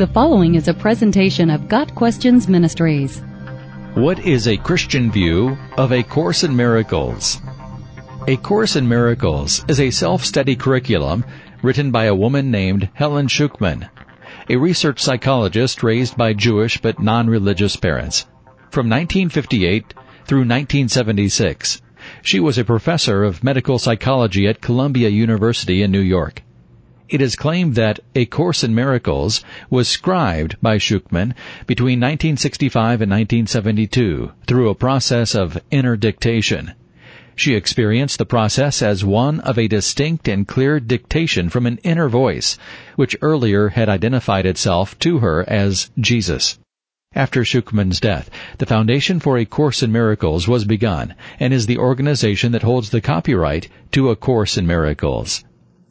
The following is a presentation of Got Questions Ministries. What is a Christian view of A Course in Miracles? A Course in Miracles is a self-study curriculum written by a woman named Helen Schucman, a research psychologist raised by Jewish but non-religious parents. From 1958 through 1976, she was a professor of medical psychology at Columbia University in New York. It is claimed that A Course in Miracles was scribed by Schucman between 1965 and 1972 through a process of inner dictation. She experienced the process as one of a distinct and clear dictation from an inner voice, which earlier had identified itself to her as Jesus. After Schucman's death, the Foundation for A Course in Miracles was begun and is the organization that holds the copyright to A Course in Miracles.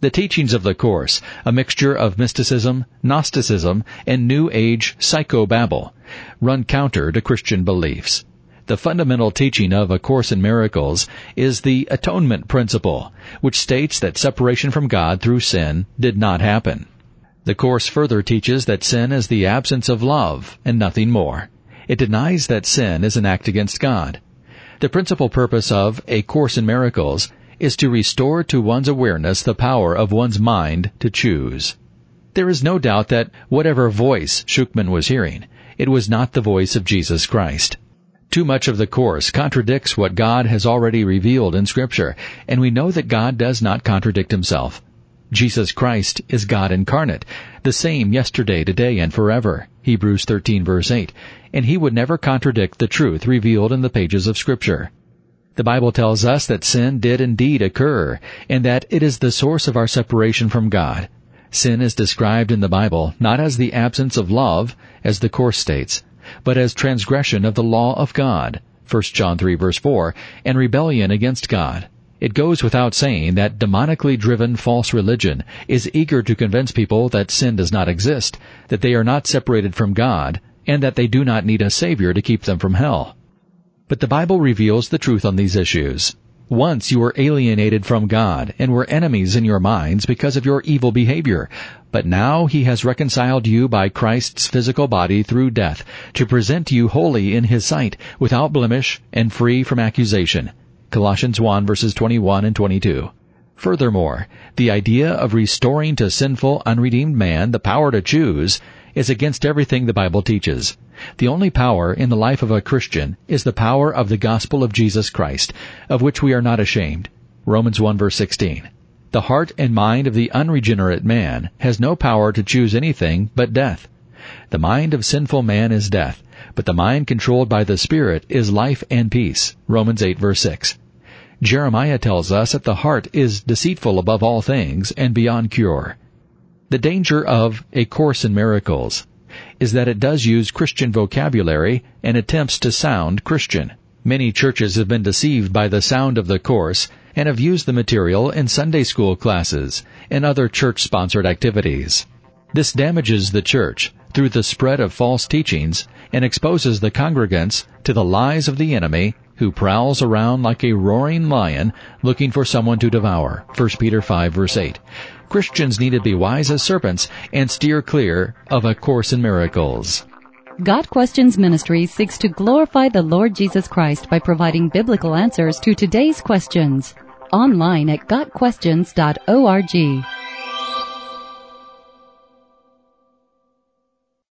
The teachings of the Course, a mixture of mysticism, Gnosticism, and New Age psychobabble, run counter to Christian beliefs. The fundamental teaching of A Course in Miracles is the atonement principle, which states that separation from God through sin did not happen. The Course further teaches that sin is the absence of love and nothing more. It denies that sin is an act against God. The principal purpose of A Course in Miracles is to restore to one's awareness the power of one's mind to choose. There is no doubt that whatever voice Schucman was hearing, it was not the voice of Jesus Christ. Too much of the Course contradicts what God has already revealed in Scripture, and we know that God does not contradict himself. Jesus Christ is God incarnate, the same yesterday, today, and forever. Hebrews 13 verse 8. And he would never contradict the truth revealed in the pages of Scripture. The Bible tells us that sin did indeed occur, and that it is the source of our separation from God. Sin is described in the Bible not as the absence of love, as the Course states, but as transgression of the law of God, 1 John 3 verse 4, and rebellion against God. It goes without saying that demonically driven false religion is eager to convince people that sin does not exist, that they are not separated from God, and that they do not need a Savior to keep them from hell. But the Bible reveals the truth on these issues. Once you were alienated from God and were enemies in your minds because of your evil behavior. But now He has reconciled you by Christ's physical body through death to present you holy in His sight, without blemish and free from accusation. Colossians 1 verses 21 and 22. Furthermore, the idea of restoring to sinful, unredeemed man the power to choose is against everything the Bible teaches. The only power in the life of a Christian is the power of the gospel of Jesus Christ, of which we are not ashamed. Romans 1 verse 16. The heart and mind of the unregenerate man has no power to choose anything but death. The mind of sinful man is death, but the mind controlled by the Spirit is life and peace. Romans 8 verse 6. Jeremiah tells us that the heart is deceitful above all things and beyond cure. The danger of A Course in Miracles is that it does use Christian vocabulary and attempts to sound Christian. Many churches have been deceived by the sound of the Course and have used the material in Sunday school classes and other church-sponsored activities. This damages the church through the spread of false teachings and exposes the congregants to the lies of the enemy who prowls around like a roaring lion looking for someone to devour. 1 Peter 5 verse 8. Christians need to be wise as serpents and steer clear of A Course in Miracles. Got Questions Ministry seeks to glorify the Lord Jesus Christ by providing biblical answers to today's questions. Online at GotQuestions.org.